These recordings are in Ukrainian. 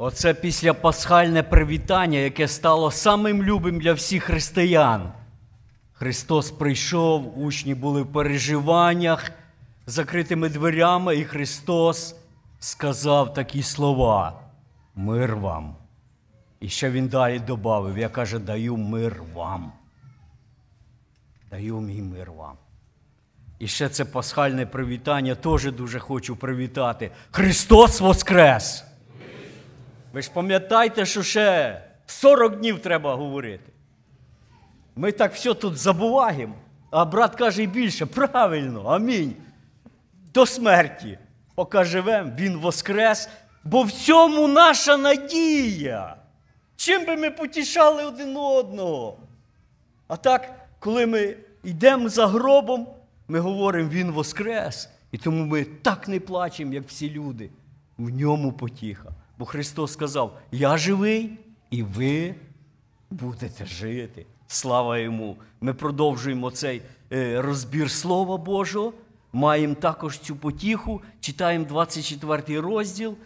Оце після пасхальне привітання, яке стало самим любим для всіх християн. Христос прийшов, учні були в переживаннях, закритими дверями, і Христос сказав такі слова: Мир вам. І ще він далі додав, я каже, даю мир вам. Даю мій мир вам. І ще це пасхальне привітання теж дуже хочу привітати. Христос Воскрес! Ви ж пам'ятаєте, що ще 40 днів треба говорити. Ми так все тут забуваємо, а брат каже і більше. Правильно, амінь. До смерті. Поки живемо, Він Воскрес, бо в цьому наша надія. Чим би ми потішали один одного? А так, коли ми йдемо за гробом, ми говоримо, Він Воскрес. І тому ми так не плачемо, як всі люди. В ньому потіха. Бо Христос сказав: Я живий, і ви будете жити. Слава йому! Ми продовжуємо цей е, розбір Слова Божого. Маємо також цю потіху, читаємо 24 розділ.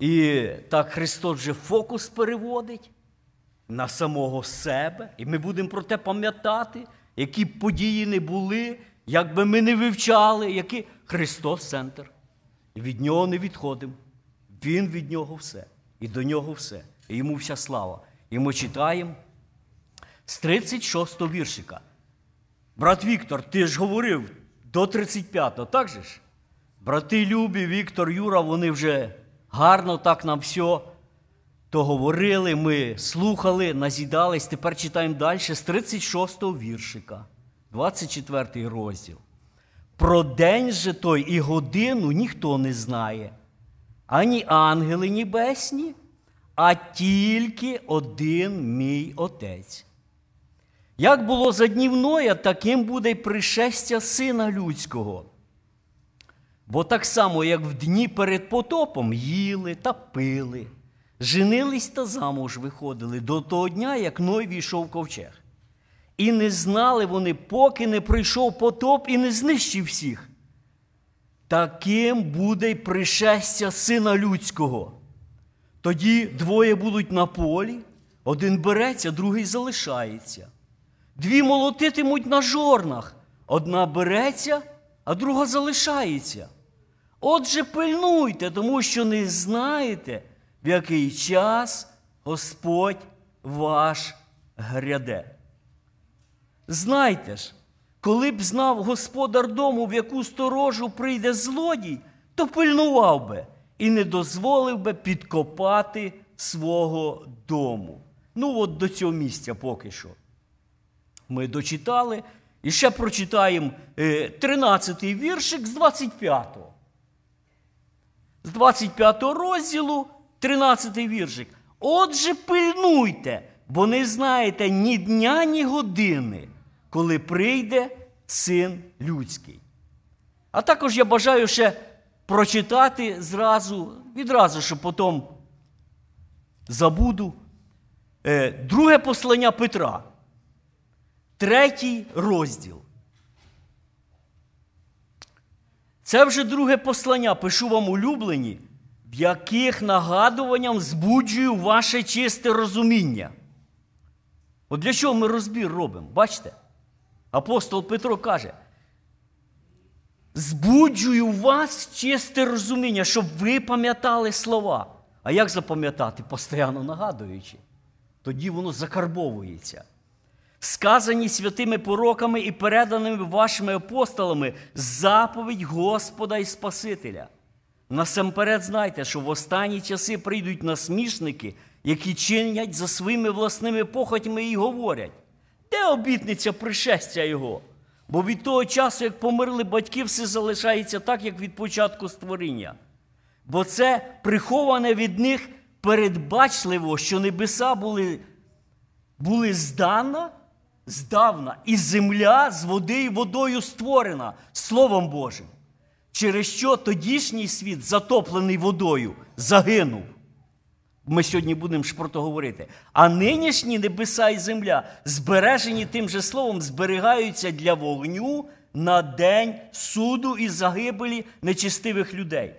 І так Христос вже фокус переводить на самого себе. І ми будемо про те пам'ятати, які б події не були, як би ми не вивчали, які Христос центр. І від нього не відходимо. Він від нього все. І до нього все. І йому вся слава. І ми читаємо з 36 го віршика. Брат Віктор, ти ж говорив до 35-го, так же ж? Брати Любі, Віктор, Юра, вони вже гарно так нам все то говорили, ми слухали, назідались. Тепер читаємо далі з 36-го віршика, 24 розділ. Про день же той і годину ніхто не знає, ані ангели небесні, а тільки один мій Отець. Як було за днів Ноя, таким буде й пришестя Сина Людського. Бо так само, як в дні перед потопом їли та пили, женились та замуж виходили до того дня, як Ной війшов в ковчег. І не знали вони, поки не прийшов потоп і не знищив всіх. Таким буде й пришестя Сина Людського. Тоді двоє будуть на полі, один береться, другий залишається. Дві молотитимуть на жорнах, одна береться, а друга залишається. Отже, пильнуйте, тому що не знаєте, в який час Господь ваш гряде. Знайте ж, коли б знав господар дому, в яку сторожу прийде злодій, то пильнував би і не дозволив би підкопати свого дому. Ну, от до цього місця поки що. Ми дочитали і ще прочитаємо 13-й віршик з 25-го. З 25 го розділу, 13-й віршик. Отже, пильнуйте, бо не знаєте ні дня, ні години, коли прийде син людський. А також я бажаю ще прочитати зразу, відразу, що потім забуду. Е, друге послання Петра, третій розділ. Це вже друге послання, пишу вам улюблені, в яких нагадуванням збуджую ваше чисте розуміння. От для чого ми розбір робимо? Бачите? Апостол Петро каже, збуджую вас чисте розуміння, щоб ви пам'ятали слова. А як запам'ятати? Постійно нагадуючи. Тоді воно закарбовується. Сказані святими пороками і переданими вашими апостолами заповідь Господа і Спасителя. Насамперед знайте, що в останні часи прийдуть насмішники, які чинять за своїми власними похотями і говорять, де обітниця пришестя Його? Бо від того часу, як померли батьки, все залишається так, як від початку створіння. Бо це приховане від них передбачливо, що небеса були, були здана здавна, і земля з води і водою створена Словом Божим, через що тодішній світ, затоплений водою, загинув. Ми сьогодні будемо ж про то говорити. А нинішні небеса і земля, збережені тим же словом, зберігаються для вогню на день суду і загибелі нечистивих людей.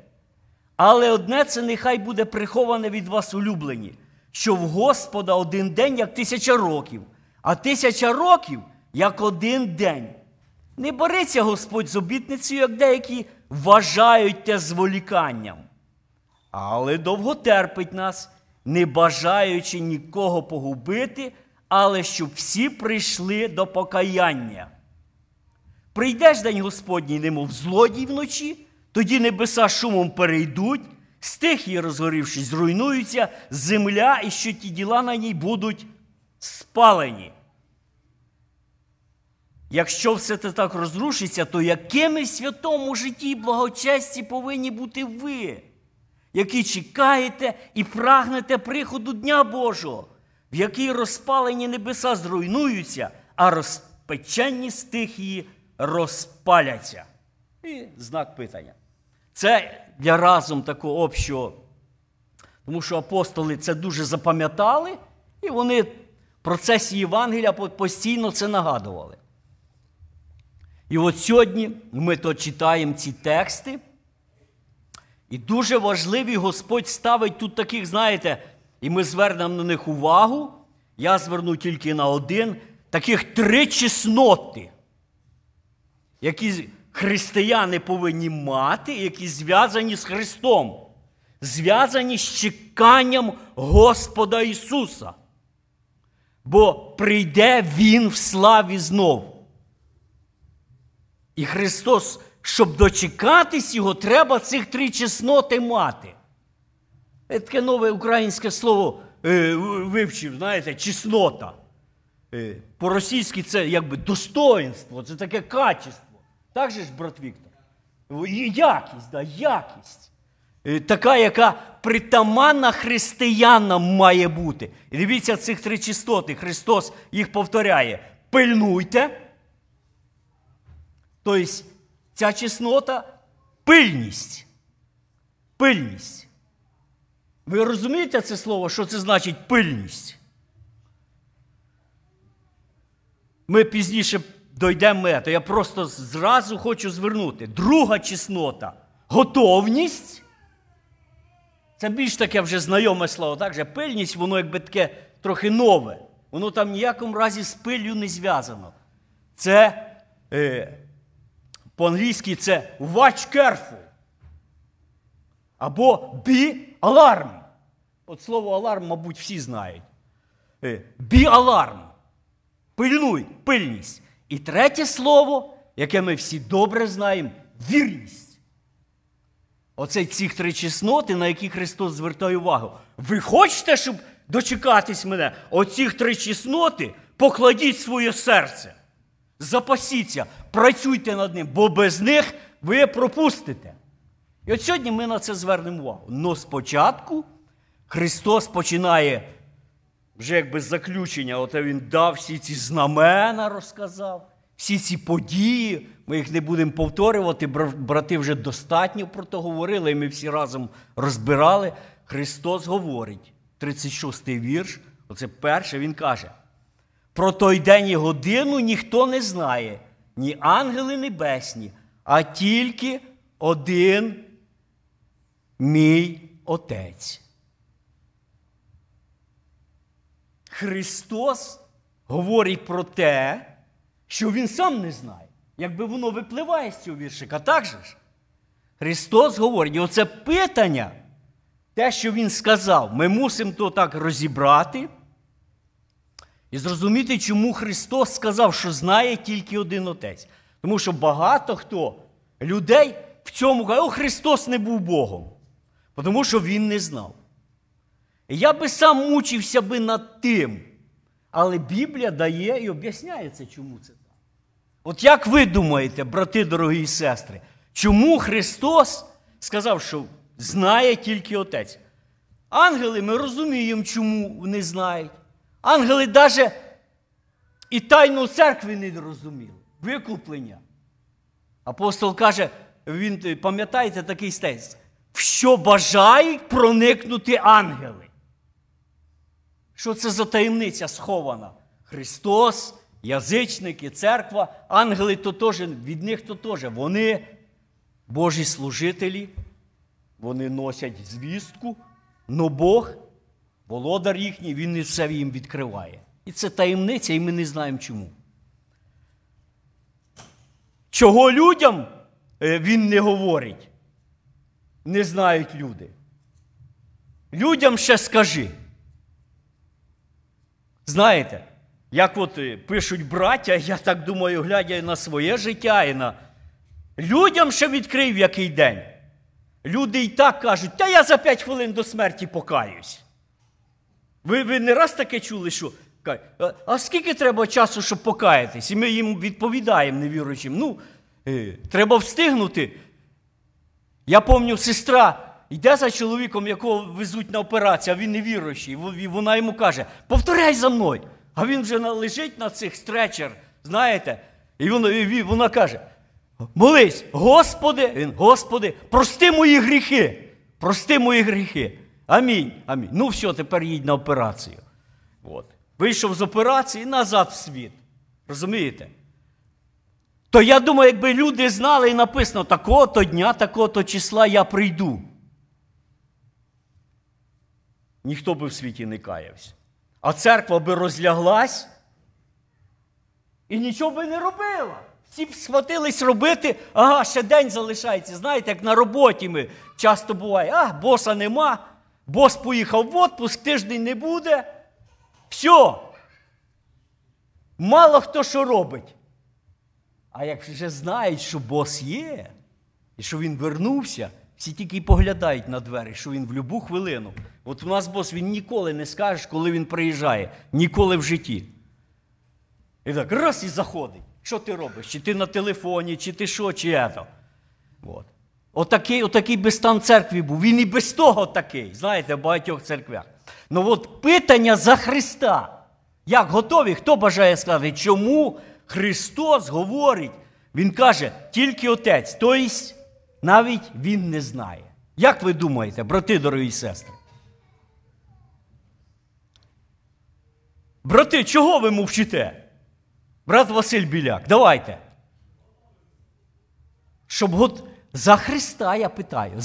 Але одне це нехай буде приховане від вас улюблені, що в Господа один день, як тисяча років, а тисяча років як один день. Не бореться Господь з обітницею, як деякі вважають те зволіканням. Але довго терпить нас, не бажаючи нікого погубити, але щоб всі прийшли до покаяння. Прийдеш день Господній, немов злодій вночі, тоді небеса шумом перейдуть, стихії, розгорівшись, зруйнуються, земля і що ті діла на ній будуть спалені. Якщо все це так розрушиться, то якими святому житті і благочесті повинні бути ви, які чекаєте і прагнете приходу Дня Божого, в якій розпалені небеса зруйнуються, а розпечені стихії розпаляться? І знак питання. Це для разом такого общого. Тому що апостоли це дуже запам'ятали, і вони в процесі Євангелія постійно це нагадували. І от сьогодні ми то читаємо ці тексти. І дуже важливі Господь ставить тут таких, знаєте, і ми звернемо на них увагу. Я зверну тільки на один, таких три чесноти, які християни повинні мати, які зв'язані з Христом, зв'язані з чеканням Господа Ісуса. Бо прийде Він в славі знов. І Христос, щоб дочекатись Його, треба цих три чесноти мати. Це таке нове українське слово е, вивчив, знаєте, чеснота. Е, По-російськи це якби достоинство, це таке качество. Так же ж, брат Віктор? Якість, да, якість. Е, така, яка притаманна християнам має бути. І дивіться цих три чистоти. Христос їх повторяє. Пильнуйте. Тобто ця чеснота пильність. Пильність. Ви розумієте це слово, що це значить пильність? Ми пізніше дойдемо, то я просто зразу хочу звернути. Друга чеснота готовність. Це більш таке вже знайоме слово. Так же пильність, воно якби таке трохи нове. Воно там ніякому разі з пиллю не зв'язано. Це е, по-англійськи це watch careful. Або be alarm. От слово аларм, мабуть, всі знають. Е, be alarm. Пильнуй, пильність. І третє слово, яке ми всі добре знаємо вірність. Оце ці три чесноти, на які Христос звертає увагу. Ви хочете, щоб дочекатись мене? Оці три чесноти покладіть своє серце. Запасіться, працюйте над ним, бо без них ви пропустите. І от сьогодні ми на це звернемо увагу. Но спочатку Христос починає вже якби заключення, от він дав всі ці знамена, розказав, всі ці події. Ми їх не будемо повторювати, брати вже достатньо про то говорили, і ми всі разом розбирали. Христос говорить, 36-й вірш, оце перше, Він каже. Про той день і годину ніхто не знає, ні ангели небесні, а тільки один мій Отець. Христос говорить про те, що Він сам не знає, якби воно випливає з цього віршика, так же ж? Христос говорить, і оце питання, те, що Він сказав, ми мусимо то так розібрати. І зрозуміти, чому Христос сказав, що знає тільки один Отець. Тому що багато хто людей в цьому каже, о, Христос не був Богом, тому що Він не знав. Я би сам мучився би над тим. Але Біблія дає і об'ясняє це, чому це так. От як ви думаєте, брати дорогі і сестри, чому Христос сказав, що знає тільки Отець? Ангели ми розуміємо, чому вони знають. Ангели навіть і тайну церкви не розуміли. Викуплення. Апостол каже, він пам'ятаєте такий стець, що бажають проникнути ангели. Що це за таємниця схована? Христос, язичники, церква, ангели то теж, від них то теж. Вони Божі служителі, вони носять звістку, но Бог, володар їхній, він все їм відкриває. І це таємниця, і ми не знаємо чому. Чого людям е, він не говорить? Не знають люди. Людям ще скажи. Знаєте, як от е, пишуть браття, я так думаю, глядя на своє життя, і на людям ще відкрив який день. Люди і так кажуть, та я за 5 хвилин до смерті покаюсь. Ви, ви не раз таке чули, що «А- скільки треба часу, щоб покаятись? І ми їм відповідаємо невіруючим. Ну, е, треба встигнути. Я пам'ятаю, сестра йде за чоловіком, якого везуть на операцію, а він невіруючий. І Вона йому каже: повторяй за мною. А він вже лежить на цих стречер, знаєте, і вона, і вона каже: Молись, Господи, він, Господи, прости мої гріхи. Прости мої гріхи. Амінь. Амінь. Ну все, тепер їдь на операцію. От. Вийшов з операції назад в світ. Розумієте? То я думаю, якби люди знали і написано такого-то дня, такого-то числа я прийду. Ніхто би в світі не каявся. А церква би розляглась і нічого би не робила. Всі б схватились робити, ага, ще день залишається. Знаєте, як на роботі ми часто буває, а, боса нема, бос поїхав в отпуск, тиждень не буде. Все. Мало хто що робить. А як вже знають, що бос є, і що він вернувся, всі тільки й поглядають на двері, що він в будь-яку хвилину. От у нас бос він ніколи не скаже, коли він приїжджає, ніколи в житті. І так раз і заходить. Що ти робиш? Чи ти на телефоні, чи ти що, чи ето. От. Отакий, отакий би стан церкви був. Він і без того такий, знаєте, в багатьох церквях. Ну от питання за Христа. Як готові? Хто бажає сказати, чому Христос говорить? Він каже, тільки Отець. Тобто навіть Він не знає. Як ви думаєте, брати, дорогі сестри? Брати, чого ви мовчите? Брат Василь Біляк, давайте. Щоб от за Христа я питаю.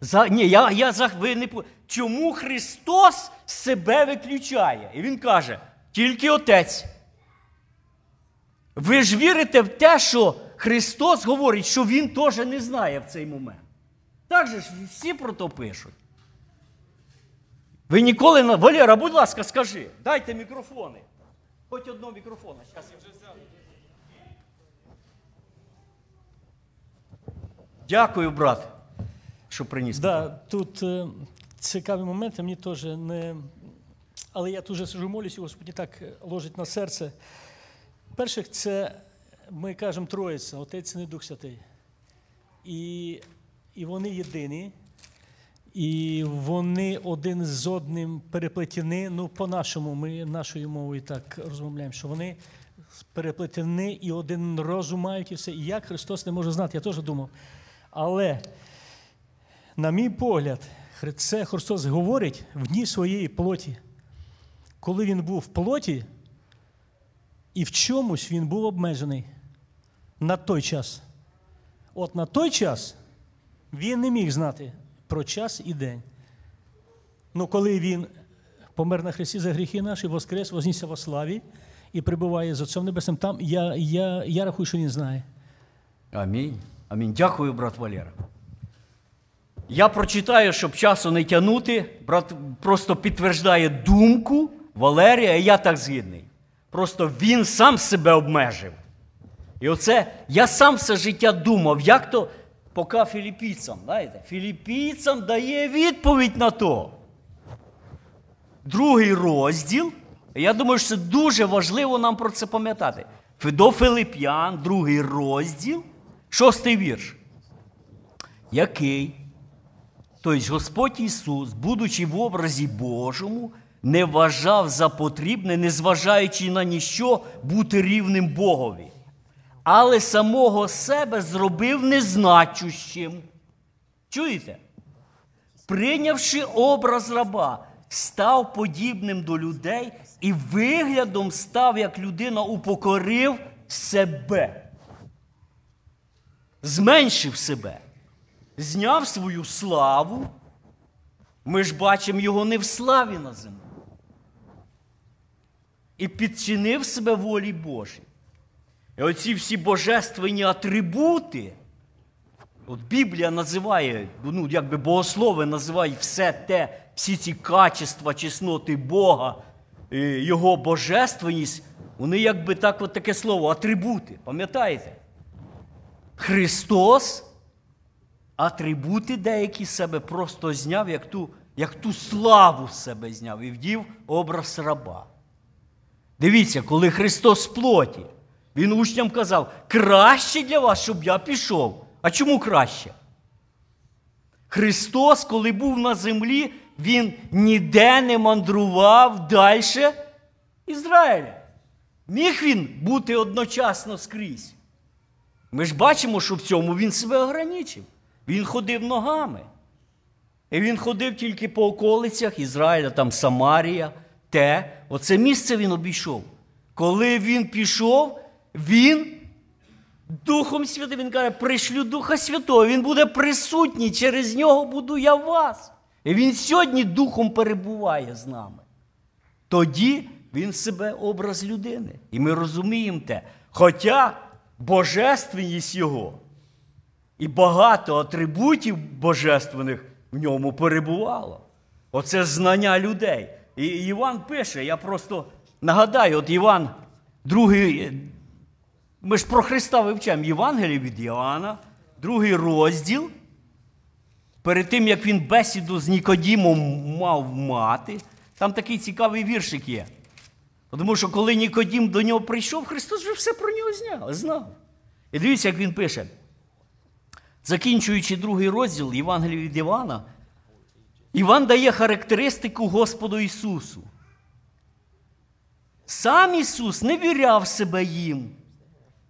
За, ні, я, я за ви не Чому Христос себе виключає? І він каже: тільки Отець. Ви ж вірите в те, що Христос говорить, що Він теж не знає в цей момент. Так же ж всі про то пишуть. Ви ніколи на. Валера, будь ласка, скажи, дайте мікрофони. Хоч одного мікрофона. Щас я вже взяв. Дякую, брат, що приніс. Да, тут е, цікаві моменти, мені теж не. Але я дуже сижу молюсь, і Господь так е, ложить на серце. Перших, це ми кажемо Троїця, Отець і Дух Святий. І, і вони єдині, і вони один з одним переплетені. Ну, по-нашому, ми нашою мовою так розмовляємо, що вони переплетені і один розум мають, і все. І як Христос не може знати, я теж думав. Але на мій погляд, це Христос говорить в дні своєї плоті. Коли він був в плоті, і в чомусь він був обмежений на той час. От на той час він не міг знати про час і день. Ну, коли він помер на Христі за гріхи наші, воскрес, вознісся во славі і прибуває з Отцем Небесним, там я, я, я рахую, що він знає. Амінь. Амінь. Дякую, брат Валера. Я прочитаю, щоб часу не тягнути. Брат просто підтверждає думку Валерія, і я так згідний. Просто він сам себе обмежив. І оце я сам все життя думав, як то поки філіппійцям, знаєте, філіппійцям дає відповідь на то. Другий розділ. Я думаю, що це дуже важливо нам про це пам'ятати. До Филип'ян, другий розділ, шостий вірш. Який? Тобто Господь Ісус, будучи в образі Божому, не вважав за потрібне, незважаючи на ніщо, бути рівним Богові, але самого себе зробив незначущим. Чуєте? Прийнявши образ раба, став подібним до людей і виглядом став, як людина упокорив себе. Зменшив себе. зняв свою славу. Ми ж бачимо його не в славі на землі. І підчинив себе волі Божій. І оці всі божественні атрибути, от Біблія називає, ну, якби богослови називають все те, всі ці качества, чесноти Бога, Його божественність, вони якби так, от таке слово, атрибути. Пам'ятаєте? Христос атрибути деякі себе просто зняв, як ту, як ту славу з себе зняв і вдів образ раба. Дивіться, коли Христос в плоті, Він учням казав, краще для вас, щоб я пішов. А чому краще? Христос, коли був на землі, Він ніде не мандрував далі Ізраїля. Міг він бути одночасно скрізь. Ми ж бачимо, що в цьому він себе ограничив. Він ходив ногами. І він ходив тільки по околицях Ізраїля, там Самарія, те. Оце місце він обійшов. Коли він пішов, він Духом Святим, він каже, пришлю Духа Святого, він буде присутній, через нього буду я вас. І він сьогодні духом перебуває з нами. Тоді він себе образ людини. І ми розуміємо те. Хоча божественність його і багато атрибутів божественних в ньому перебувало. Оце знання людей. І Іван пише, я просто нагадаю, от Іван, другий, ми ж про Христа вивчаємо Євангеліє від Іоанна, другий розділ. Перед тим, як він бесіду з Нікодімом мав мати, там такий цікавий віршик є. Тому що коли Нікодім до нього прийшов, Христос вже все про нього зняв, знав. І дивіться, як він пише. Закінчуючи другий розділ Євангелія від Івана, Іван дає характеристику Господу Ісусу. Сам Ісус не віряв себе їм,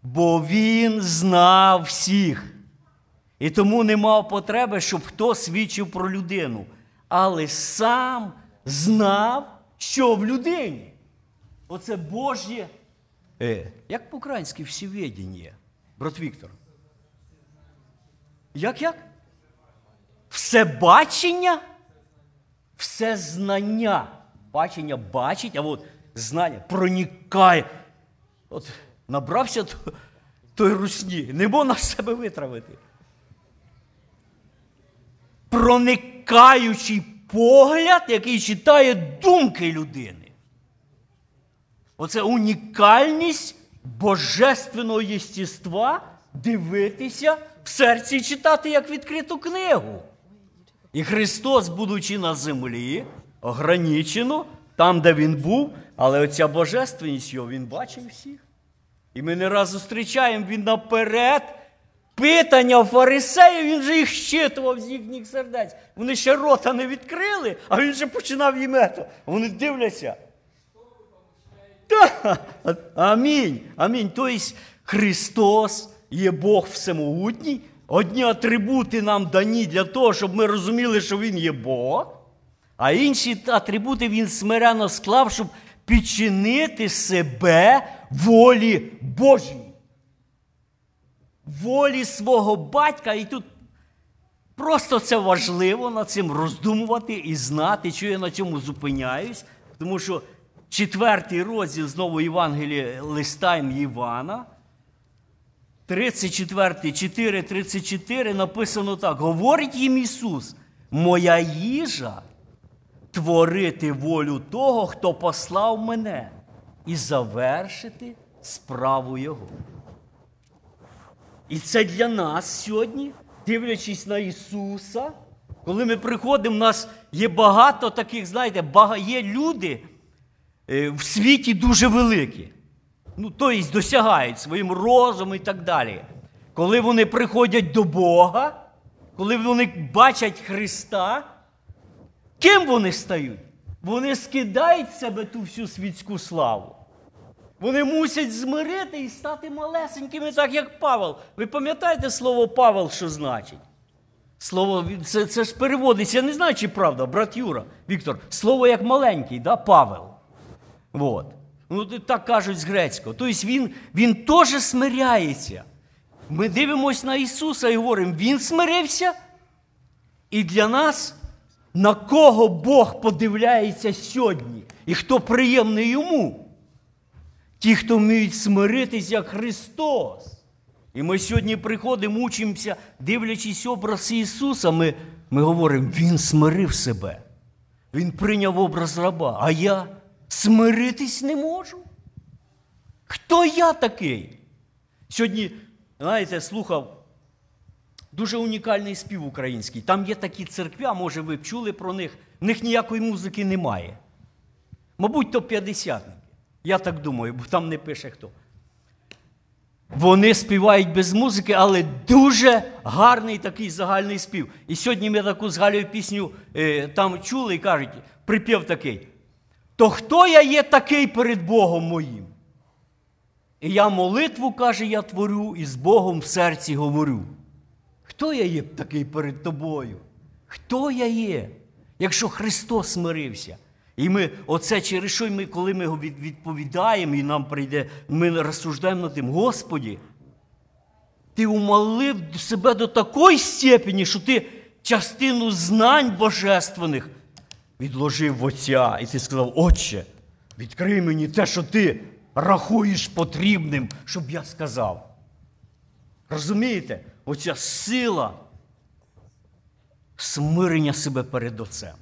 бо Він знав всіх. І тому не мав потреби, щоб хто свідчив про людину. Але сам знав, що в людині. Оце Божє. Е, як по-українськи всеведення, брат Віктор? Як як? Всебачення? Всезнання. Бачення бачить, а от знання проникає. От набрався той русні, не мов на себе витравити. Проникаючий погляд, який читає думки людини. Оце унікальність божественного єстіства дивитися в серці і читати як відкриту книгу. І Христос, будучи на землі, ограничено, там, де Він був, але оця божественність його, він бачив всіх. І ми не раз зустрічаємо він наперед. Питання фарисеїв, він же їх щитував з їхніх сердець. Вони ще рота не відкрили, а він вже починав їм ето. Вони дивляться. Та, амінь. Амінь. Тобто Христос є Бог всемогутній. Одні атрибути нам дані для того, щоб ми розуміли, що Він є Бог, а інші атрибути Він смиренно склав, щоб підчинити себе волі Божій. Волі свого батька. І тут просто це важливо над цим роздумувати і знати, що я на цьому зупиняюсь. Тому що четвертий розділ знову Євангелія листаємо Івана. 34, 4, 34 написано так: говорить їм Ісус, моя їжа творити волю того, хто послав мене, і завершити справу Його. І це для нас сьогодні, дивлячись на Ісуса, коли ми приходимо, у нас є багато таких, знаєте, є люди в світі дуже великі. Ну, тобто досягають своїм розумом і так далі. Коли вони приходять до Бога, коли вони бачать Христа, ким вони стають? Вони скидають з себе ту всю світську славу. Вони мусять змирити і стати малесенькими, так як Павел. Ви пам'ятаєте слово Павел, що значить? Слово, це це ж переводиться, я не знаю, чи правда, брат Юра, Віктор, слово як маленький, да, Павел. Вот. Ну, так кажуть з грецького. Тобто він він теж смиряється. Ми дивимося на Ісуса і говоримо, Він смирився, І для нас, на кого Бог подивляється сьогодні, і хто приємний йому? Ті, хто вміють смиритись, як Христос. І ми сьогодні приходимо, учимося, дивлячись образ Ісуса, ми, ми говоримо, Він смирив себе. Він прийняв образ раба, а я смиритись не можу. Хто я такий? Сьогодні, знаєте, слухав дуже унікальний спів український. Там є такі церкви, може ви чули про них, в них ніякої музики немає. Мабуть, то п'ятдесятники. Я так думаю, бо там не пише хто. Вони співають без музики, але дуже гарний такий загальний спів. І сьогодні ми таку згалюю пісню е, там чули і кажуть, припів такий. То хто я є такий перед Богом моїм? І я молитву, каже, я творю, і з Богом в серці говорю. Хто я є такий перед тобою? Хто я є? Якщо Христос смирився. І ми, оце через що ми, коли ми відповідаємо, і нам прийде, ми розсуждаємо над тим, Господі, ти умалив себе до такої степені, що ти частину знань божественних відложив в Отця. І ти сказав, Отче, відкрий мені те, що ти рахуєш потрібним, щоб я сказав. Розумієте? Оця сила смирення себе перед Отцем.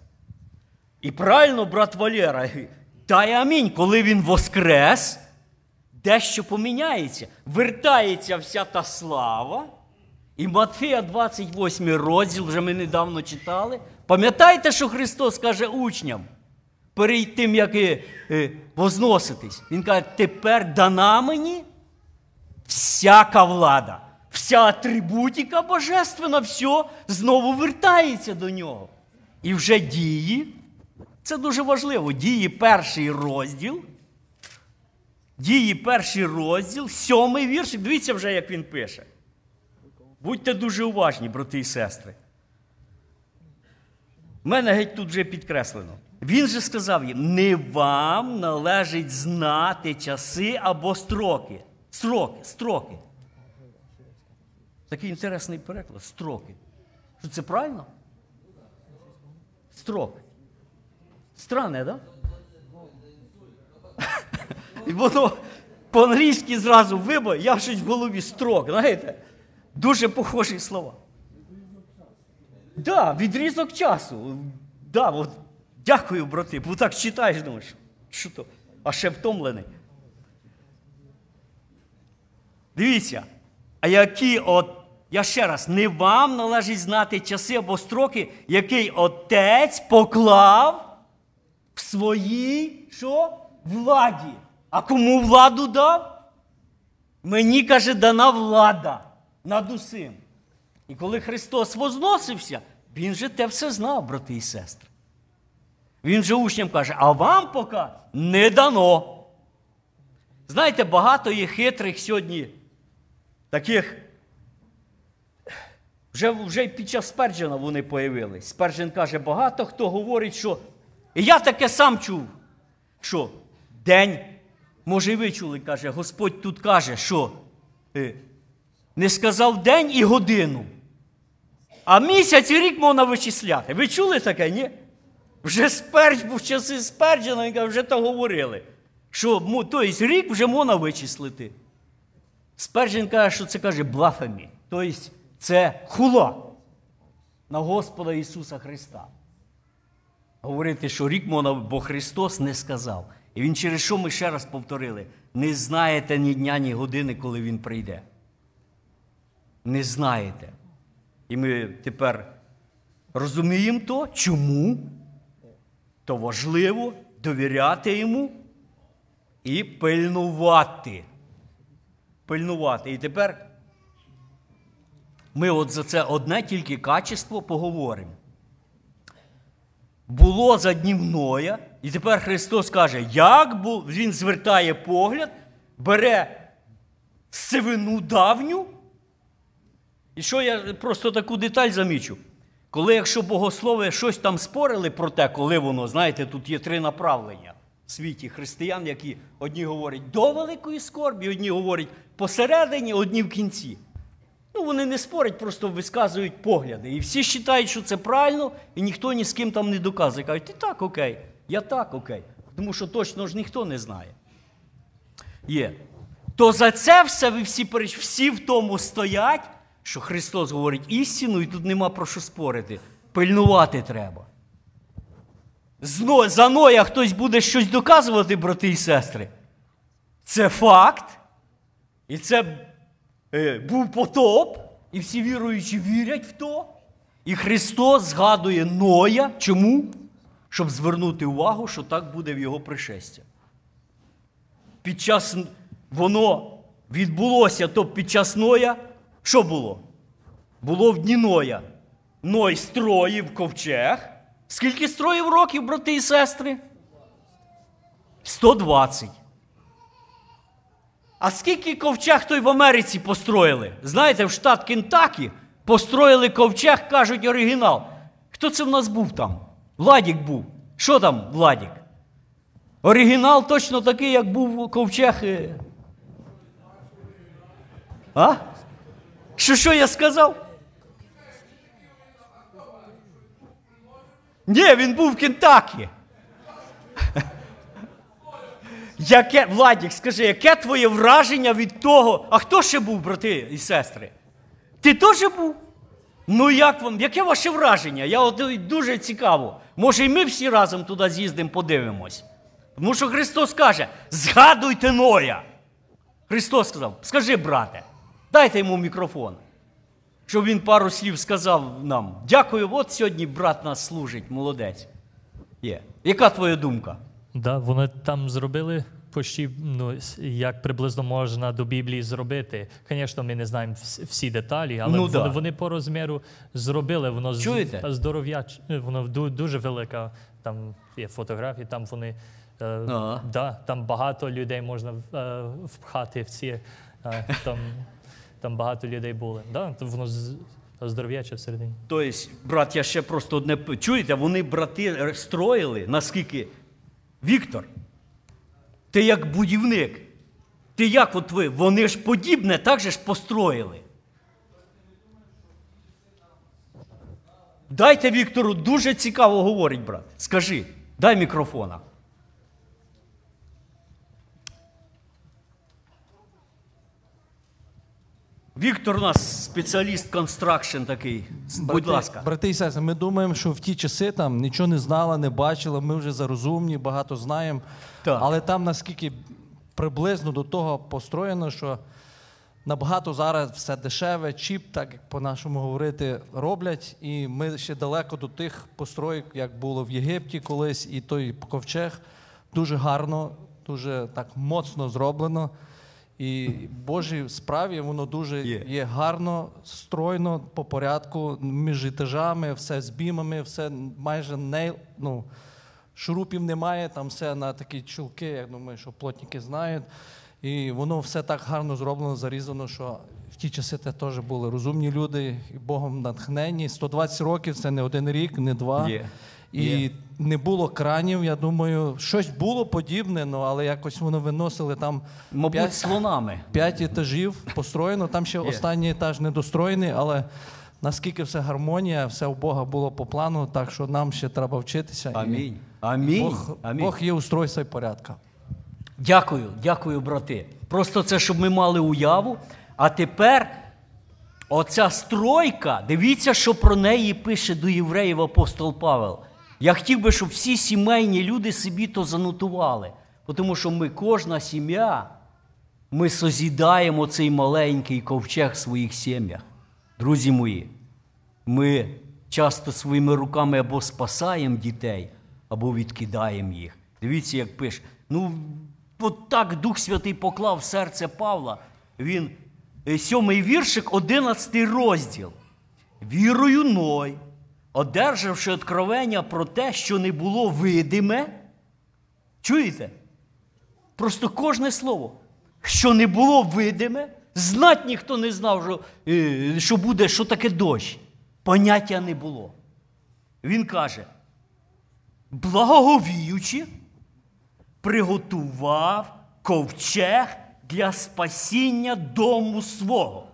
І правильно, брат Валера, та й амінь, коли він воскрес, дещо поміняється. Вертається вся та слава. І Матфея 28 розділ, вже ми недавно читали. Пам'ятаєте, що Христос каже учням перед тим, як е, е, возноситись? Він каже, тепер дана мені всяка влада, вся атрибутика божественна, все знову вертається до нього. І вже дії, це дуже важливо, дії перший розділ. Дії перший розділ, сьомий віршик. Дивіться вже, як він пише. Будьте дуже уважні, брати і сестри. У мене геть тут вже підкреслено. Він же сказав їм: не вам належить знати часи або строки. Строки, строки. Такий інтересний переклад. Строки. Що це правильно? Строки. Странне, так? Да? І воно по-англійськи зразу вибо, я щось в голові строк, знаєте? Дуже похожі слова. Да, відрізок часу. Да, от, дякую, брати, бо так читаєш, думаєш, що то? А ще втомлений. Дивіться, а які от, я ще раз, не вам належить знати часи або строки, який отець поклав в своїй що? владі. А кому владу дав? Мені, каже, дана влада над усім. І коли Христос возносився, Він же те все знав, брати і сестри. Він же учням каже, а вам поки не дано. Знаєте, багато є хитрих сьогодні, таких. Вже вже під час Сперджена вони появились. Сперджен каже, багато хто говорить, що. І я таке сам чув, що день, може, ви чули, каже, Господь тут каже, що е, не сказав день і годину. А місяць і рік можна вичисляти. Ви чули таке, ні? Вже сперч, в часи Сперджена, вже то говорили. Що тобто, рік вже можна вичислити. Сперджен каже, що це каже блафемі. Тобто це хула на Господа Ісуса Христа. Говорити, що рік можна, бо Христос не сказав. І Він через що ми ще раз повторили? Не знаєте ні дня, ні години, коли Він прийде. Не знаєте. І ми тепер розуміємо то, чому то важливо довіряти йому і пильнувати. Пильнувати. І тепер ми от за це одне тільки качество поговоримо. Було за днів Ноя, і тепер Христос каже, як був, Він звертає погляд, бере сивину давню. І що я просто таку деталь замічу? Коли, якщо богослови щось там спорили про те, коли воно, знаєте, тут є три направлення в світі християн, які одні говорять до великої скорбі, одні говорять посередині, одні в кінці. Ну, вони не спорять, просто висказують погляди. І всі вважають, що це правильно, і ніхто ні з ким там не доказує. Кажуть, і так, окей, я так, окей. Тому що точно ж ніхто не знає. Є. То за це все ви всі всі в тому стоять, що Христос говорить істину, і тут нема про що спорити. Пильнувати треба. Зно... За Ноя хтось буде щось доказувати, брати і сестри. Це факт. І це е, був потоп, і всі віруючі вірять в то. І Христос згадує Ноя. Чому? Щоб звернути увагу, що так буде в його пришестя. Під час воно відбулося, то під час Ноя, що було? Було в дні Ноя. Ной строїв ковчег. Скільки строїв років, брати і сестри? 120. А скільки ковчег той в Америці построїли? Знаєте, в штат Кентакі построїли ковчег, кажуть, оригінал. Хто це в нас був там? Владік був. Що там, Владік? Оригінал точно такий, як був ковчег. е. А? Що що я сказав? Ні, він був в Кентакі. Яке, Владік, скажи, яке твоє враження від того? А хто ще був, брати і сестри? Ти теж був? Ну, як вам, яке ваше враження? Я от дуже цікаво. Може, і ми всі разом туди з'їздимо, подивимось. Тому що Христос каже: згадуйте Ноя. Христос сказав, скажи, брате, дайте йому мікрофон, щоб він пару слів сказав нам. Дякую, от сьогодні брат нас служить, молодець. Є. Яка твоя думка? Да, вони там зробили почти, ну, як приблизно можна до Біблії зробити. Звісно, ми не знаємо всі деталі, але Ну, вони, да. вони по розміру зробили. Воно Чуєте? здоров'яч, воно ду- дуже велика. Там є фотографії, там вони. Е, Ага. да, там багато людей можна е, впхати в ці. Е, там, там багато людей були. Да, то воно здоров'яче всередині. Тобто, брат, я ще просто одне. Чуєте, вони брати строїли, наскільки. Віктор, ти як будівник. Ти як от ви? Вони ж подібне так же ж построїли. Дайте Віктору, дуже цікаво говорить, брат. Скажи, дай мікрофона. Віктор у нас спеціаліст construction такий. Будь Брати- ласка. Брати і сестри, ми думаємо, що в ті часи там нічого не знали, не бачили, ми вже зарозумні, багато знаємо. Так. Але там наскільки приблизно до того построєно, що набагато зараз все дешеве, cheap, так як по-нашому говорити, роблять. І ми ще далеко до тих построїк, як було в Єгипті колись, і той ковчег дуже гарно, дуже так моцно зроблено. І Божій справі воно дуже Є. є гарно, стройно, по порядку, між етажами, все з бімами, все майже не, ну, шурупів немає, там все на такі чулки, я думаю, що плотники знають. І воно все так гарно зроблено, зарізано, що в ті часи це теж були розумні люди, і Богом натхнені. 120 років це не один рік, не два. Є. І Є. не було кранів, я думаю, щось було подібне, ну, але якось воно виносили там Мабуть, п'ять- слонами. П'ять етажів построєно. Там ще останній етаж недостроєний, але наскільки все гармонія, все у Бога було по плану, так що нам ще треба вчитися. І Амінь. Амінь. Бог, Амінь. Бог є устройство і порядка. Дякую, дякую, брати. Просто це, щоб ми мали уяву. А тепер оця стройка, дивіться, що про неї пише до євреїв апостол Павел. Я хотів би, щоб всі сімейні люди собі то занотували. Тому що ми, кожна сім'я, ми созідаємо цей маленький ковчег в своїх сім'ях. Друзі мої, ми часто своїми руками або спасаємо дітей, або відкидаємо їх. Дивіться, як пише. Ну, от так Дух Святий поклав в серце Павла. Він е, сьомий віршик, одинадцятий розділ. Вірою Ной, одержавши откровення про те, що не було видиме. Чуєте? Просто кожне слово, що не було видиме, знать ніхто не знав, що, е, що буде, що таке дощ. Поняття не було. Він каже: благоговіючи, приготував ковчег для спасіння дому свого.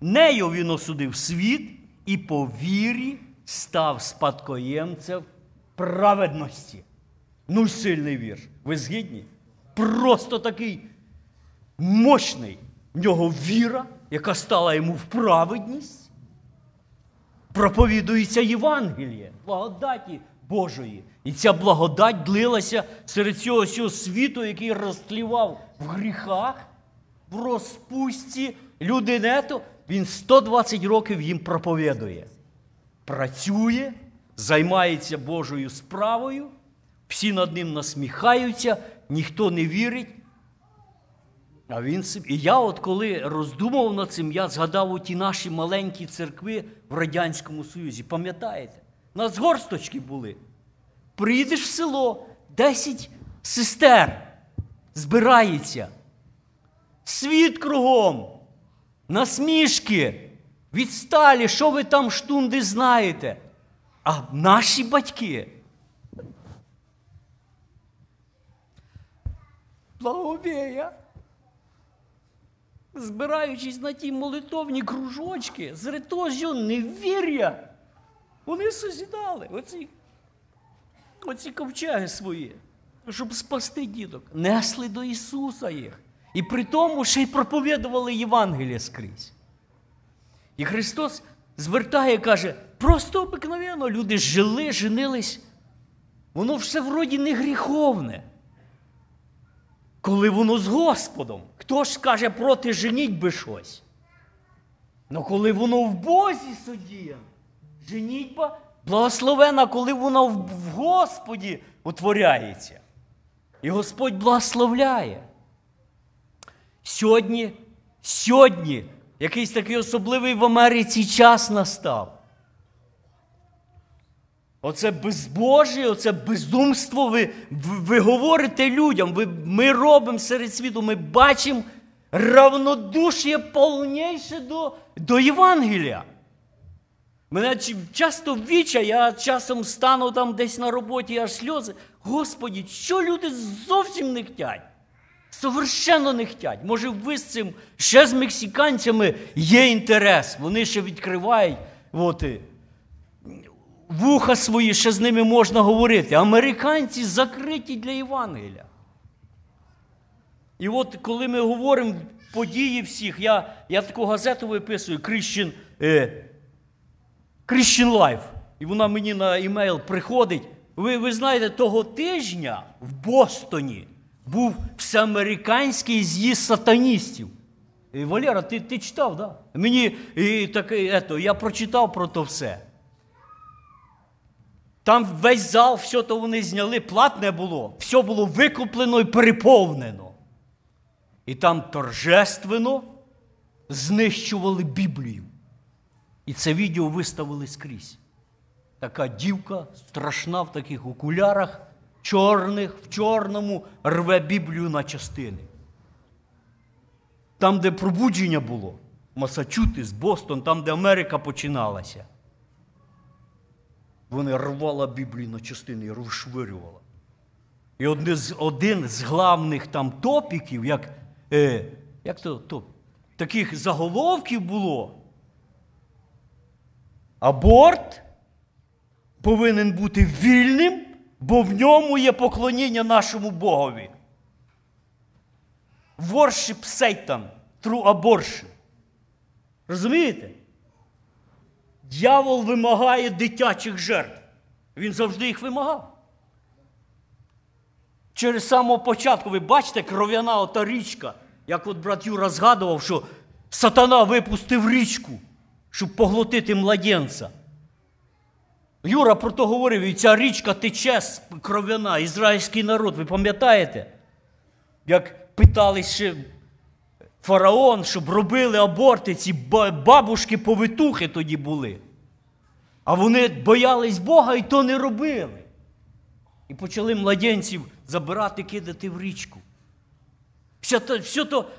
Нею він осудив світ і по вірі став спадкоємцем праведності. Ну, сильний вірш. Ви згідні? Просто такий мощний. В нього віра, яка стала йому в праведність. Проповідується Євангеліє, благодаті Божої. І ця благодать длилася серед цього всього світу, який розтлівав в гріхах, в розпусті людинету. Він 120 років їм проповідує. Працює, займається Божою справою, всі над ним насміхаються, ніхто не вірить. А він. І я, от коли роздумував над цим, я згадав оті наші маленькі церкви в Радянському Союзі. Пам'ятаєте? У нас горсточки були. Приїдеш в село, 10 сестер збирається. Світ кругом, насмішки, відсталі, що ви там штунди знаєте. А наші батьки. Благовія збираючись на ті молитовні кружочки, з того невір'я, вони созідали оці, оці ковчеги свої, щоб спасти діток. Несли до Ісуса їх. І при тому ще й проповідували Євангелія скрізь. І Христос звертає, каже, просто обикновенно люди жили, женились. Воно все вроді не гріховне. Коли воно з Господом, хто ж скаже проти женіть би щось? Ну коли воно в Бозі судіє, женітьба благословена, коли воно в Господі утворяється. І Господь благословляє. Сьогодні, сьогодні якийсь такий особливий в Америці час настав. Оце безбожє, оце безумство. Ви, ви, говорите людям, ви, ми робимо серед світу, ми бачимо равнодушие повніше до, до Євангелія. Мене часто віча, я часом стану там десь на роботі, аж сльози. Господі, що люди зовсім не хтять? Совершенно не хтять. Може, ви з цим ще з мексиканцями є інтерес. Вони ще відкривають. От, вуха свої, ще з ними можна говорити. Американці закриті для Євангелія. І от коли ми говоримо події всіх, я, я таку газету виписую Christian, е, Christian Life. І вона мені на емейл приходить. Ви, ви знаєте, того тижня в Бостоні був всеамериканський з'їзд сатаністів. І, Валера, ти, ти читав, да? Мені і, таке, ето, я прочитав про то все. Там весь зал, все то вони зняли, платне було, все було викуплено і переповнено. І там торжественно знищували Біблію. І це відео виставили скрізь. Така дівка, страшна в таких окулярах, чорних, в чорному, рве Біблію на частини. Там, де пробудження було, Масачусетс, Бостон, там, де Америка починалася. Вони рвала Біблію на частини і розшвирювала. І один з, один з главних там топіків, як, е, як то, то, таких заголовків було. Аборт повинен бути вільним, бо в ньому є поклоніння нашому Богові. Worship Satan through abortion. Розумієте? Дьявол вимагає дитячих жертв. Він завжди їх вимагав. Через самого початку, ви бачите, кров'яна ота річка, як от брат Юра згадував, що сатана випустив річку, щоб поглотити младенця. Юра про то говорив, і ця річка тече кров'яна, ізраїльський народ, ви пам'ятаєте? Як питались ще фараон, щоб робили аборти, ці бабушки-повитухи тоді були. А вони боялись Бога і то не робили. І почали младенців забирати, кидати в річку. Все то, все то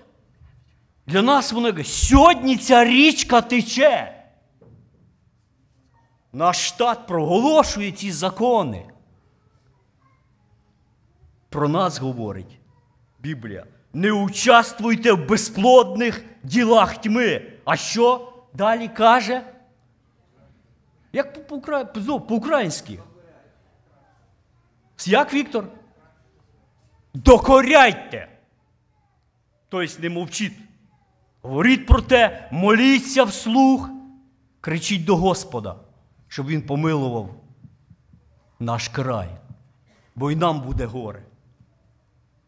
для нас воно каже, сьогодні ця річка тече. Наш штат проголошує ці закони. Про нас говорить Біблія. Не участвуйте в безплодних ділах тьми. А що? далі каже? Як по-українськи? Як Віктор? Докоряйте. Тобто не мовчіть. Говоріть про те, моліться вслух, кричіть до Господа, щоб Він помилував наш край. Бо й нам буде горе.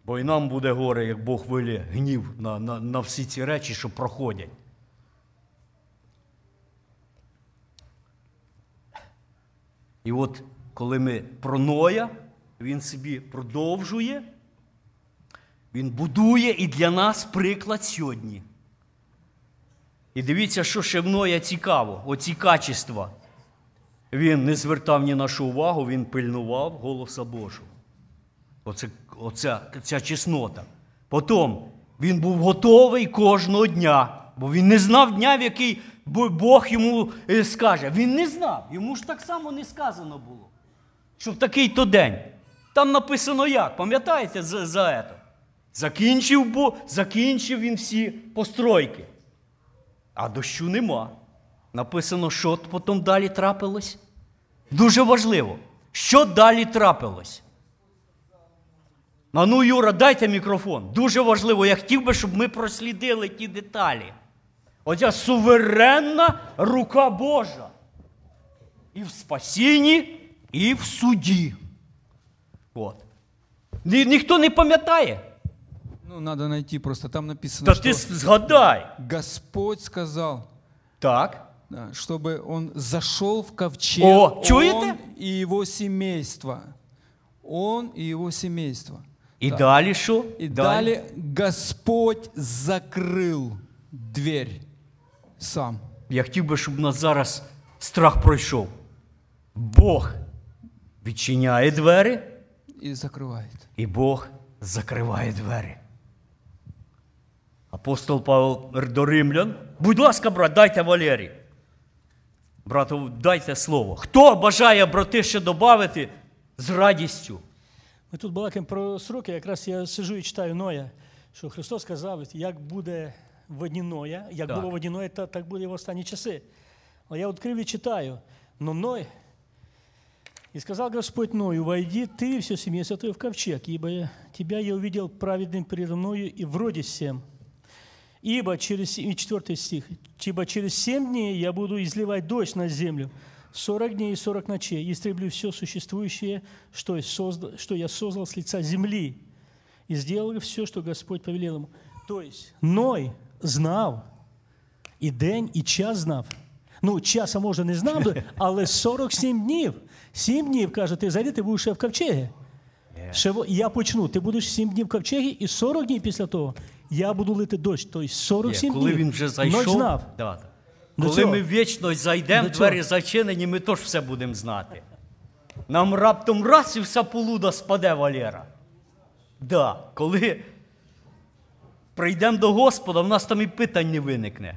Бо й нам буде горе, як Бог вилє гнів на, на, на всі ці речі, що проходять. І от коли ми про Ноя, він собі продовжує, він будує і для нас приклад сьогодні. І дивіться, що ще в Ноя цікаво, оці качества. Він не звертав ні на що увагу, він пильнував голоса Божого. Оце, оця ця чеснота. Потім він був готовий кожного дня, бо він не знав дня, в який Бог йому е, скаже. Він не знав, йому ж так само не сказано було, що в такий то день. Там написано як, пам'ятаєте за, за це? Закінчив, бо, закінчив він всі постройки. А дощу нема. Написано, що потім далі трапилось. Дуже важливо, що далі трапилось. А ну, Юра, дайте мікрофон. Дуже важливо. Я хотів би, щоб ми прослідили ті деталі. Оця суверенна рука Божа. І в спасінні, і в суді. От. Ні, ніхто не пам'ятає. Ну, надо найти просто. Там написано, Та что ти згадай. Господь сказал, Так. да, чтобы он зашел в ковчег, О, чуете? он и его семейство. Он и его семейство. І Так. далі що? И далее Господь закрыл дверь сам. Я хотів би, щоб у нас зараз страх пройшов. Бог відчиняє двері, и закрывает. і Бог закриває двері. Апостол Павло до римлян. Будь ласка, брат, дайте Валерій. Брату, дайте слово. Хто бажає, брати, ще додати з радістю? Ми тут балакаємо про сроки. Якраз я сижу і читаю Ноя, що Христос сказав, як буде в одні Ноя, як Так. було в одні Ноя, та- так буде і в останні часи. Але я відкрив і читаю. Но Ной, и сказал Господь Ною, войди ты и все семейство твое в ковчег, ибо тебя я увидел праведным передо мною и вроде всем. Ибо через, и четвертый стих, ибо через семь дней я буду изливать дождь на землю, сорок дней и сорок ночей, и истреблю все существующее, что, я созда- что я создал с лица земли, и сделал все, что Господь повелел ему. То есть Ной знав, і день, і час знав. Ну, часа, може, не знав, би, але 47 днів. 7 днів, каже, ти зайди, ти будеш ще в ковчегі. Ще, во- я почну, ти будеш 7 днів в ковчегі, і 40 днів після того Я буду лити дощ. Тобто 47 Є, коли днів. він вже зайшов, знав. Да. Коли цього. ми в вічність зайдемо, двері зачинені, ми теж все будемо знати. Нам раптом раз і вся полуда спаде, Валера. Да, коли прийдемо до Господа, в нас там і питань не виникне.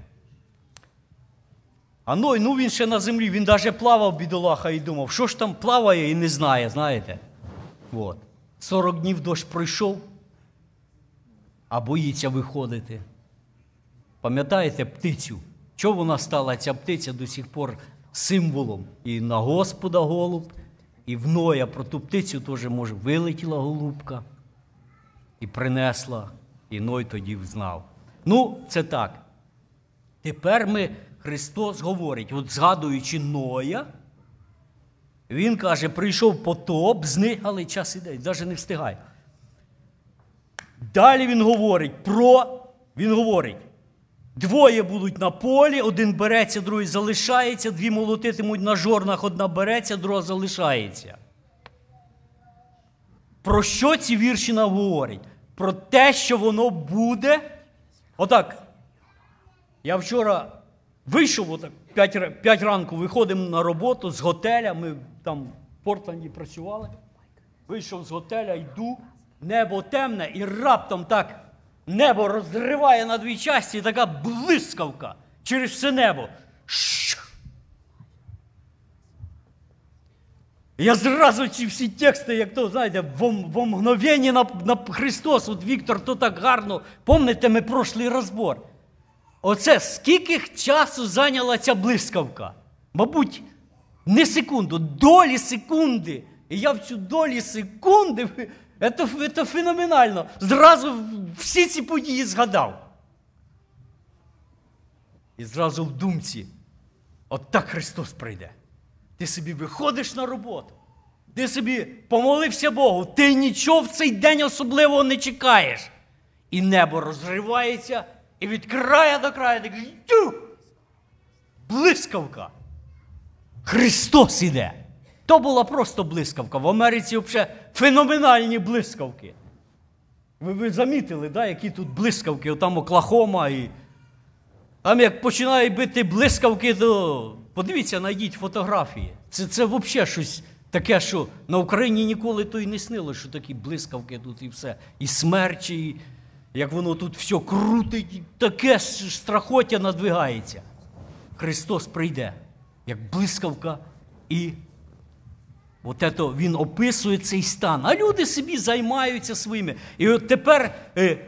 А Ной, ну він ще на землі, він навіть плавав бідолаха і думав, що ж там плаває і не знає, знаєте. От. 40 днів дощ пройшов, а боїться виходити. Пам'ятаєте птицю? Чого вона стала ця птиця до сих пор символом? І на Господа голуб, і в Ноя про ту птицю теж, може, вилетіла голубка і принесла, і Ной тоді взнав. Ну, це так. Тепер ми, Христос говорить, от згадуючи Ноя, він каже, прийшов потоп, зник, але час іде, навіть не встигає. Далі він говорить про, він говорить, двоє будуть на полі, один береться, другий залишається, дві молотитимуть на жорнах, одна береться, друга залишається. Про що ці вірші нам говорять? Про те, що воно буде. Отак. Я вчора вийшов, отак, 5, 5 ранку виходимо на роботу з готеля. Ми там в Портленді працювали. Вийшов з готеля, йду, небо темне, і раптом так небо розриває на дві часті, така блискавка через все небо. Шш! Я зразу ці всі тексти, як то, знаєте, во мгновенні на, на Христос, от Віктор, то так гарно. Помните, ми пройшли розбор. Оце скільки часу зайняла ця блискавка? Мабуть, не секунду, долі секунди. І я в цю долі секунди, це, це феноменально. Зразу всі ці події згадав. І зразу в думці, от так Христос прийде. Ти собі виходиш на роботу, ти собі помолився Богу, ти нічого в цей день особливого не чекаєш. І небо розривається, і від краю до краю кажеш, блискавка. Христос іде. То була просто блискавка. В Америці взагалі феноменальні блискавки. Ви, ви замітили, да, які тут блискавки, там Оклахома і. Там як починає бити блискавки, то подивіться, знайдіть фотографії. Це, це взагалі щось таке, що на Україні ніколи то й не снило, що такі блискавки тут і все. І смерчі, і як воно тут все крутить, таке страхоття надвигається. Христос прийде, як блискавка, і от ето, Він описує цей стан. А люди собі займаються своїми. І от тепер е,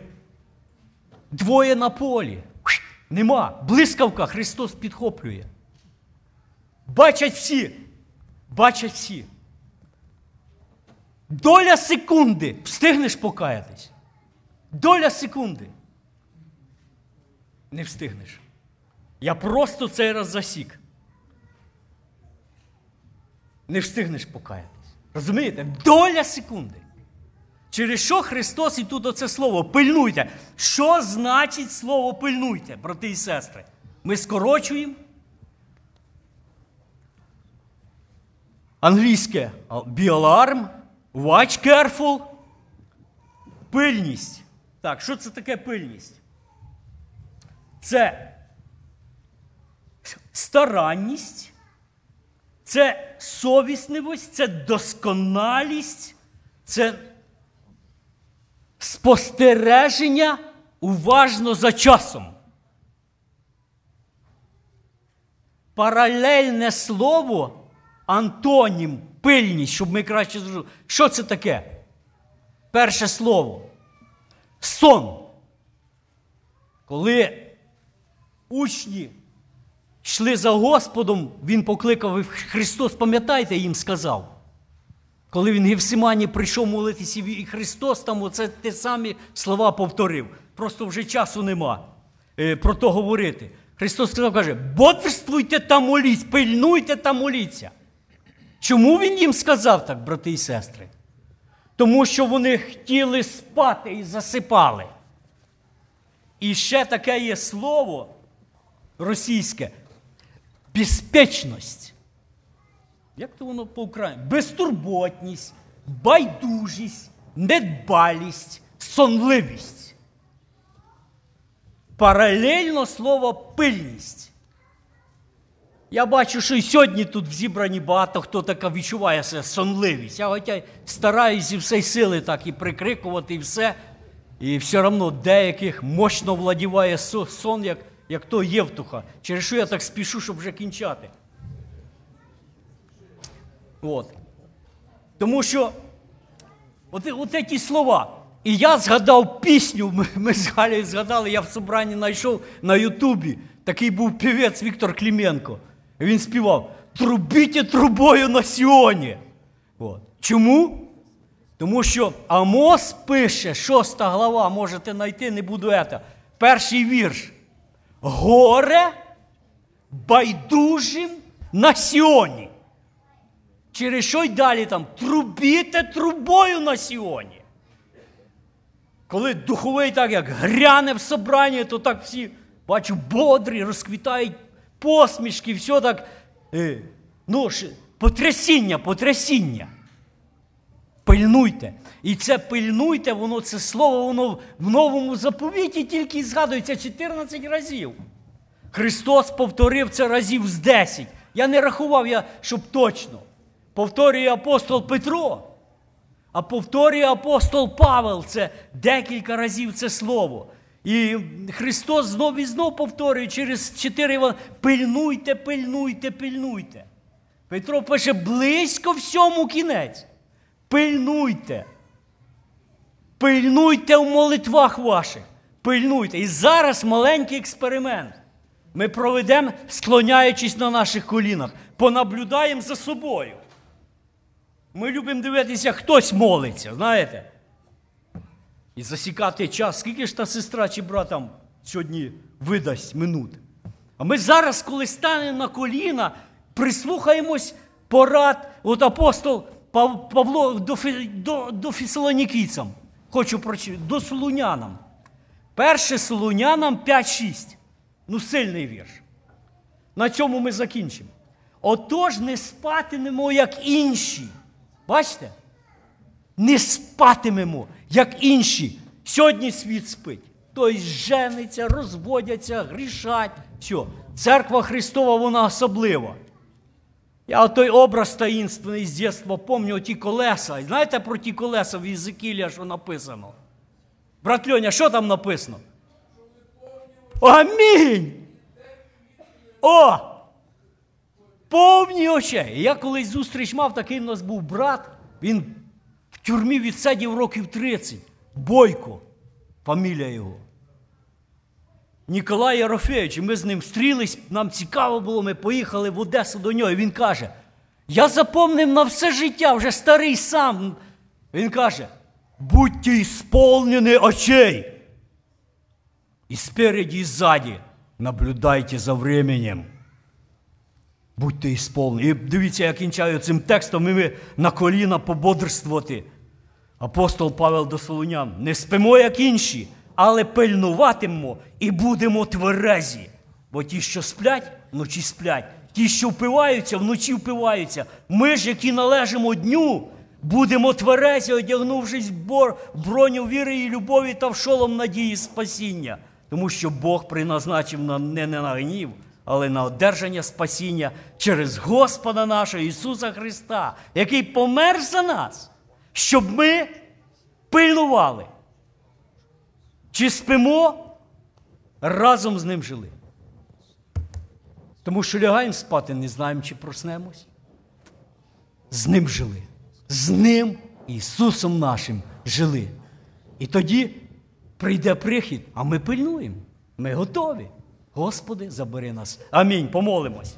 двоє на полі. Нема. Блискавка Христос підхоплює. Бачать всі. Бачать всі. Доля секунди. Встигнеш покаятись. Доля секунди. Не встигнеш. Я просто цей раз засік. Не встигнеш покаятись. Розумієте? Доля секунди. Через що Христос і тут оце слово пильнуйте. Що значить слово пильнуйте, брати і сестри? Ми скорочуємо. Англійське be alarm, watch careful. Пильність. Так, що це таке пильність? Це старанність, це совісливість, це досконалість, це спостереження уважно за часом. Паралельне слово антонім, пильність, щоб ми краще зрозуміли. Що це таке? Перше слово. Сон. Коли учні йшли за Господом, Він покликав Христос, пам'ятаєте, їм сказав. Коли він в Гевсимані прийшов молитися, і Христос там оце те самі слова повторив. Просто вже часу нема е, про то говорити. Христос сказав, каже, бодрствуйте та моліться, пильнуйте та моліться. Чому він їм сказав так, брати і сестри? Тому що вони хотіли спати і засипали. І ще таке є слово російське безпечність. Як то воно по українськи Безтурботність, байдужість, недбалість, сонливість. Паралельно слово пильність. Я бачу, що і сьогодні тут в зібрані багато хто така відчуває себе сонливість. Я хоча стараюся і всей сили так і прикрикувати, і все. І все одно деяких мощно владіває сон, як, як то Євтуха. Через що я так спішу, щоб вже кінчати. От. Тому що от, от ці слова. І я згадав пісню, ми, ми з Галею згадали, я в собранні знайшов на Ютубі. Такий був півець Віктор Кліменко. Він співав Трубіть трубою на Сіоні. От. Чому? Тому що Амос пише, шоста глава, можете знайти, не буду ета. Перший вірш. Горе байдужим на Сіоні. Через що й далі там трубіте трубою на Сіоні. Коли духовий так як гряне в собранні, то так всі, бачу, бодрі, розквітають посмішки, все так. Е, ну, потрясіння, потрясіння. Пильнуйте. І це пильнуйте, воно це слово, воно в новому заповіті тільки згадується 14 разів. Христос повторив це разів з 10. Я не рахував, я, щоб точно. Повторює апостол Петро, а повторює апостол Павел це декілька разів це слово. І Христос знов і знов повторює через чотири пильнуйте, пильнуйте, пильнуйте. Петро пише близько всьому кінець. Пильнуйте. Пильнуйте в молитвах ваших. Пильнуйте. І зараз маленький експеримент. Ми проведемо, склоняючись на наших колінах, понаблюдаємо за собою. Ми любимо дивитися, хтось молиться, знаєте? І засікати час, скільки ж та сестра чи брат там сьогодні видасть минут. А ми зараз, коли станемо на коліна, прислухаємось порад, от апостол Павло до, до, до фісалонікійцям, хочу прочитати, до Солунянам. Перше Солунянам 5-6. Ну, сильний вірш. На цьому ми закінчимо. Отож не спатимемо, як інші. Бачите? Не спатимемо, як інші. Сьогодні світ спить. Тобто жениться, розводяться, грішать. Все. Церква Христова, вона особлива. Я той образ таїнственний з дитинства пам'ятаю, ті колеса. Знаєте про ті колеса в Єзикілія, що написано? Брат Льоня, що там написано? Амінь! О! Повні очей. Я колись зустріч мав, такий в нас був брат. Він в тюрмі відсидів років 30. Бойко, фамілія його. Ніколай Єрофеєвич, і ми з ним стрілись, нам цікаво було, ми поїхали в Одесу до нього. І він каже: Я запомнив на все життя, вже старий сам. Він каже: будьте ісполнені очей. І спереді, і ззаді наблюдайте за временем. Будьте ісполнені. І дивіться, я кінчаю цим текстом, і ми на коліна пободрствувати. Апостол Павел до Солунян. Не спимо, як інші, але пильнуватимемо і будемо тверезі. Бо ті, що сплять, вночі сплять. Ті, що впиваються, вночі впиваються. Ми ж, які належимо дню, будемо тверезі, одягнувшись в броню віри і любові та в шолом надії спасіння. Тому що Бог призначив на, не на гнів, але на одержання спасіння через Господа нашого Ісуса Христа, який помер за нас, щоб ми пильнували. Чи спимо, разом з ним жили. Тому що лягаємо спати, не знаємо, чи проснемось. З ним жили. З ним, Ісусом нашим, жили. І тоді прийде прихід, а ми пильнуємо. Ми готові. Господи, забери нас. Амінь. Помолимось.